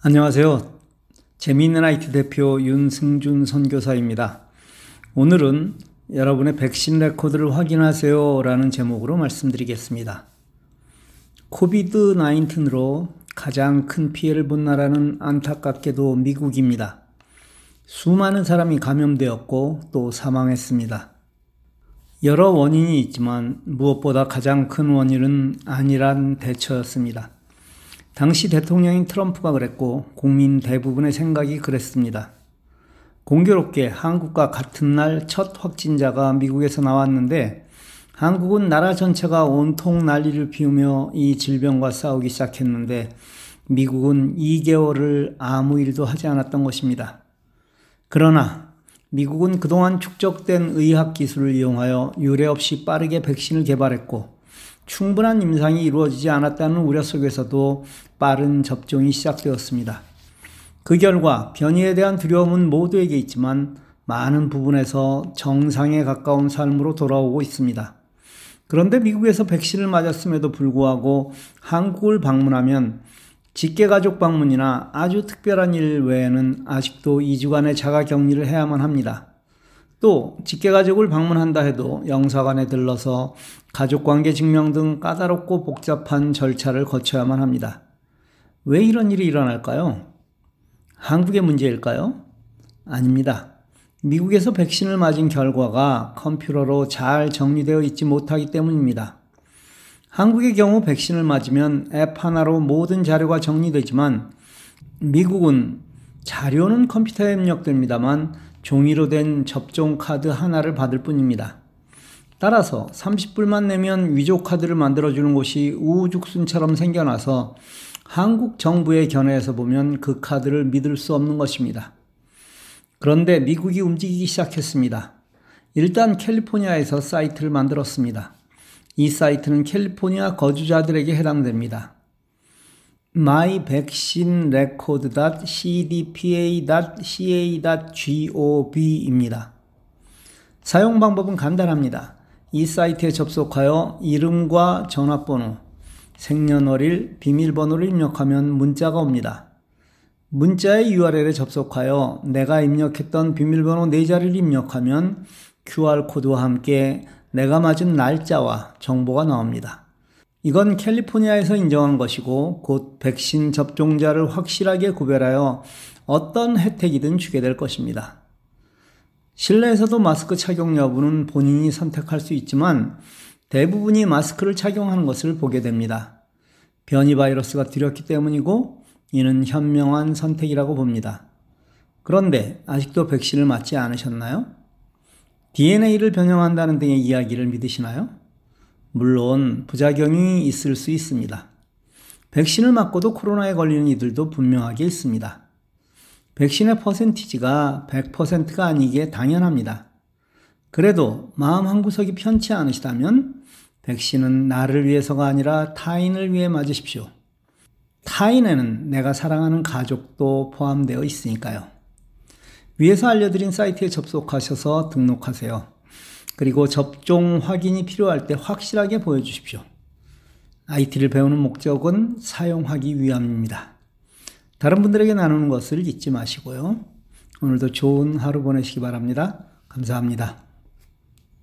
안녕하세요. 재미있는 IT 대표 윤승준 선교사입니다. 오늘은 여러분의 백신 레코드를 확인하세요 라는 제목으로 말씀드리겠습니다. COVID 19으로 가장 큰 피해를 본 나라는 안타깝게도 미국입니다. 수많은 사람이 감염되었고 또 사망했습니다. 여러 원인이 있지만 무엇보다 가장 큰 원인은 안일한 대처였습니다. 당시 대통령인 트럼프가 그랬고 국민 대부분의 생각이 그랬습니다. 공교롭게 한국과 같은 날 첫 확진자가 미국에서 나왔는데 한국은 나라 전체가 온통 난리를 피우며 이 질병과 싸우기 시작했는데 미국은 2개월을 아무 일도 하지 않았던 것입니다. 그러나 미국은 그동안 축적된 의학 기술을 이용하여 유례 없이 빠르게 백신을 개발했고 충분한 임상이 이루어지지 않았다는 우려 속에서도 빠른 접종이 시작되었습니다. 그 결과 변이에 대한 두려움은 모두에게 있지만 많은 부분에서 정상에 가까운 삶으로 돌아오고 있습니다. 그런데 미국에서 백신을 맞았음에도 불구하고 한국을 방문하면 직계가족 방문이나 아주 특별한 일 외에는 아직도 2주간의 자가 격리를 해야만 합니다. 또 직계가족을 방문한다 해도 영사관에 들러서 가족관계 증명 등 까다롭고 복잡한 절차를 거쳐야만 합니다. 왜 이런 일이 일어날까요? 한국의 문제일까요? 아닙니다. 미국에서 백신을 맞은 결과가 컴퓨터로 잘 정리되어 있지 못하기 때문입니다. 한국의 경우 백신을 맞으면 앱 하나로 모든 자료가 정리되지만 미국은 자료는 컴퓨터에 입력됩니다만 종이로 된 접종 카드 하나를 받을 뿐입니다. 따라서 30불만 내면 위조 카드를 만들어주는 곳이 우후죽순처럼 생겨나서 한국 정부의 견해에서 보면 그 카드를 믿을 수 없는 것입니다. 그런데 미국이 움직이기 시작했습니다. 일단 캘리포니아에서 사이트를 만들었습니다. 이 사이트는 캘리포니아 거주자들에게 해당됩니다. myvaccinerecord.cdpa.ca.gov입니다. 사용 방법은 간단합니다. 이 사이트에 접속하여 이름과 전화번호, 생년월일, 비밀번호를 입력하면 문자가 옵니다. 문자의 URL에 접속하여 내가 입력했던 비밀번호 4자리를 입력하면 QR코드와 함께 내가 맞은 날짜와 정보가 나옵니다. 이건 캘리포니아에서 인정한 것이고 곧 백신 접종자를 확실하게 구별하여 어떤 혜택이든 주게 될 것입니다. 실내에서도 마스크 착용 여부는 본인이 선택할 수 있지만 대부분이 마스크를 착용하는 것을 보게 됩니다. 변이 바이러스가 들였기 때문이고 이는 현명한 선택이라고 봅니다. 그런데 아직도 백신을 맞지 않으셨나요? DNA를 변형한다는 등의 이야기를 믿으시나요? 물론 부작용이 있을 수 있습니다. 백신을 맞고도 코로나에 걸리는 이들도 분명하게 있습니다. 백신의 퍼센티지가 100%가 아니기에 당연합니다. 그래도 마음 한구석이 편치 않으시다면 백신은 나를 위해서가 아니라 타인을 위해 맞으십시오. 타인에는 내가 사랑하는 가족도 포함되어 있으니까요. 위에서 알려드린 사이트에 접속하셔서 등록하세요. 그리고 접종 확인이 필요할 때 확실하게 보여주십시오. IT를 배우는 목적은 사용하기 위함입니다. 다른 분들에게 나누는 것을 잊지 마시고요. 오늘도 좋은 하루 보내시기 바랍니다. 감사합니다.